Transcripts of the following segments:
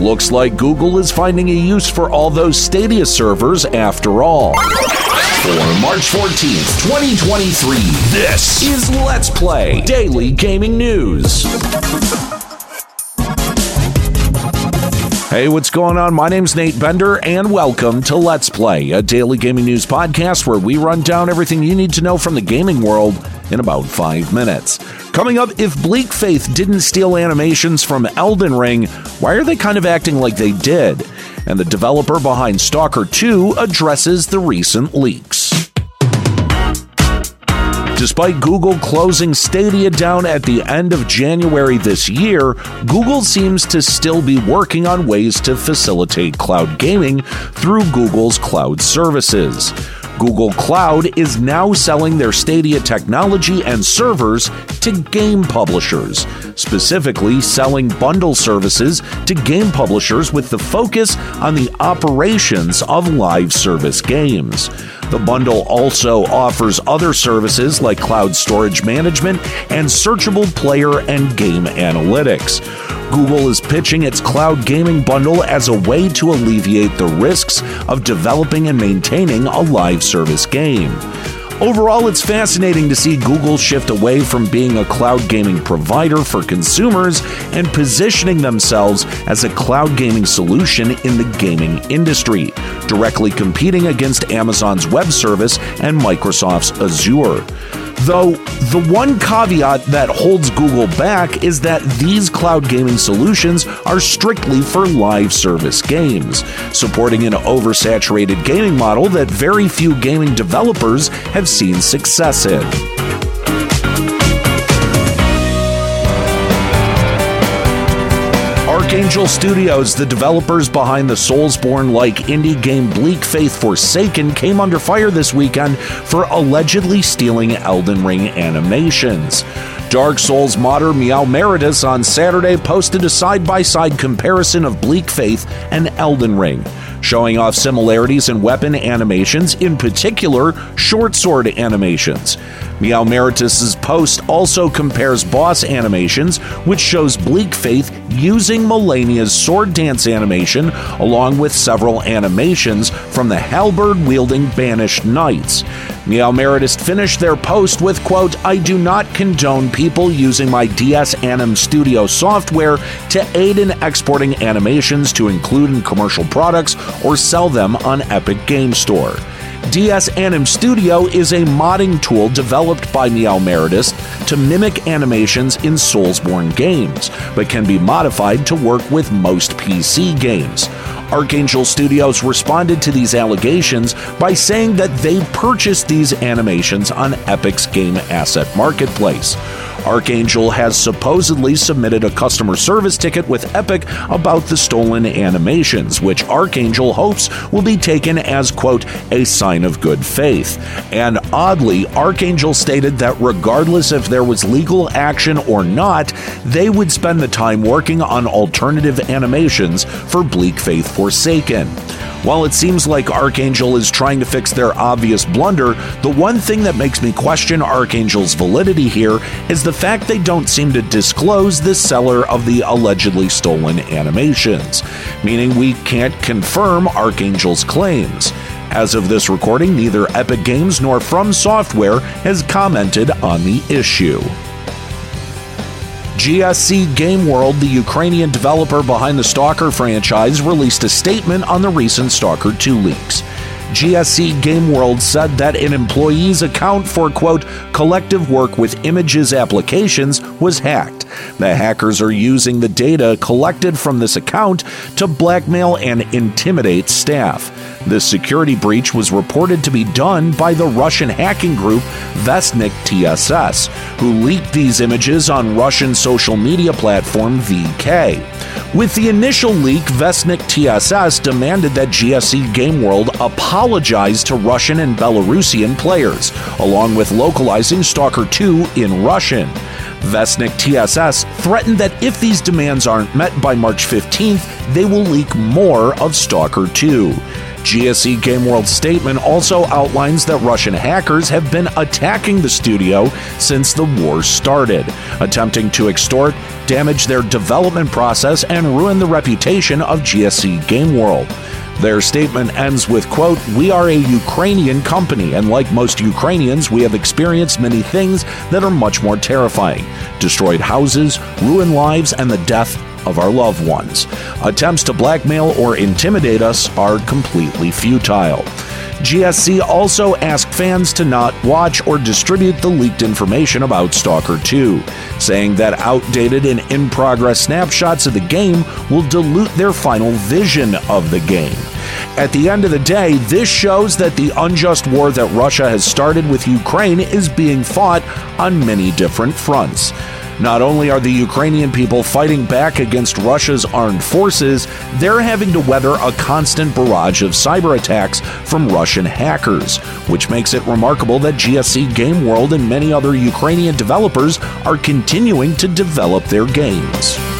Looks like Google is finding a use for all those Stadia servers after all. For March 14th, 2023, this is Let's Play Daily Gaming News. Hey, what's going on? My name's Nate Bender, and welcome to Let's Play, a daily gaming news podcast where we run down everything you need to know from the gaming world in about five minutes. Coming up, if Bleak Faith didn't steal animations from Elden Ring, why are they kind of acting like they did? And the developer behind Stalker 2 addresses the recent leaks. Despite Google closing Stadia down at the end of January this year, Google seems to still be working on ways to facilitate cloud gaming through Google's cloud services. Google Cloud is now selling their Stadia technology and servers to game publishers, specifically selling bundle services to game publishers with the focus on the operations of live service games. The bundle also offers other services like cloud storage management and searchable player and game analytics. Google is pitching its cloud gaming bundle as a way to alleviate the risks of developing and maintaining a live service game. Overall, it's fascinating to see Google shift away from being a cloud gaming provider for consumers and positioning themselves as a cloud gaming solution in the gaming industry, directly competing against Amazon's web service and Microsoft's Azure. Though the one caveat that holds Google back is that these cloud gaming solutions are strictly for live service games, supporting an oversaturated gaming model that very few gaming developers have seen success in. Archangel Studios, the developers behind the Soulsborne like indie game Bleak Faith Forsaken, came under fire this weekend for allegedly stealing Elden Ring animations. Dark Souls modder Meowmaritus on Saturday posted a side by side comparison of Bleak Faith and Elden Ring, showing off similarities in weapon animations, in particular, short sword animations. Meowmaritus's post also compares boss animations, which shows Bleak Faith using Malenia's sword dance animation along with several animations from the halberd wielding banished knights. Meowmaritus finished their post with quote, I do not condone people using my DS Anim Studio software to aid in exporting animations to include in commercial products or sell them on Epic Game Store. DS Anim Studio is a modding tool developed by Meowmaritus to mimic animations in Soulsborne games, but can be modified to work with most PC games. Archangel Studios responded to these allegations by saying that they purchased these animations on Epic's Game Asset Marketplace. Archangel has supposedly submitted a customer service ticket with Epic about the stolen animations, which Archangel hopes will be taken as, quote, a sign of good faith. And oddly, Archangel stated that regardless if there was legal action or not, they would spend the time working on alternative animations for Bleak Faith Forsaken. While it seems like Archangel is trying to fix their obvious blunder, the one thing that makes me question Archangel's validity here is the fact they don't seem to disclose the seller of the allegedly stolen animations, meaning we can't confirm Archangel's claims. As of this recording, neither Epic Games nor From Software has commented on the issue. GSC Game World, the Ukrainian developer behind the Stalker franchise, released a statement on the recent Stalker 2 leaks. GSC Game World said that an employee's account for, quote, collective work with images applications was hacked. The hackers are using the data collected from this account to blackmail and intimidate staff. This security breach was reported to be done by the Russian hacking group Vestnik TSS, who leaked these images on Russian social media platform VK. With the initial leak, Vestnik TSS demanded that GSC Game World apologize to Russian and Belarusian players, along with localizing Stalker 2 in Russian. Vestnik TSS threatened that if these demands aren't met by March 15th, they will leak more of Stalker 2. GSC Game World's statement also outlines that Russian hackers have been attacking the studio since the war started, attempting to extort, damage their development process, and ruin the reputation of GSC Game World. Their statement ends with quote, "We are a Ukrainian company and like most Ukrainians, we have experienced many things that are much more terrifying. Destroyed houses, ruined lives and the death of our loved ones. Attempts to blackmail or intimidate us are completely futile. GSC also asked fans to not watch or distribute the leaked information about Stalker 2, saying that outdated and in progress snapshots of the game will dilute their final vision of the game. At the end of the day, this shows that the unjust war that Russia has started with Ukraine is being fought on many different fronts. Not only are the Ukrainian people fighting back against Russia's armed forces, they're having to weather a constant barrage of cyber attacks from Russian hackers, which makes it remarkable that GSC Game World and many other Ukrainian developers are continuing to develop their games.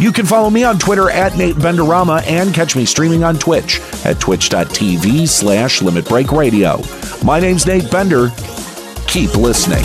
You can follow me on Twitter at Nate Benderama and catch me streaming on Twitch at twitch.tv slash Limit Break Radio. My name's Nate Bender. Keep listening.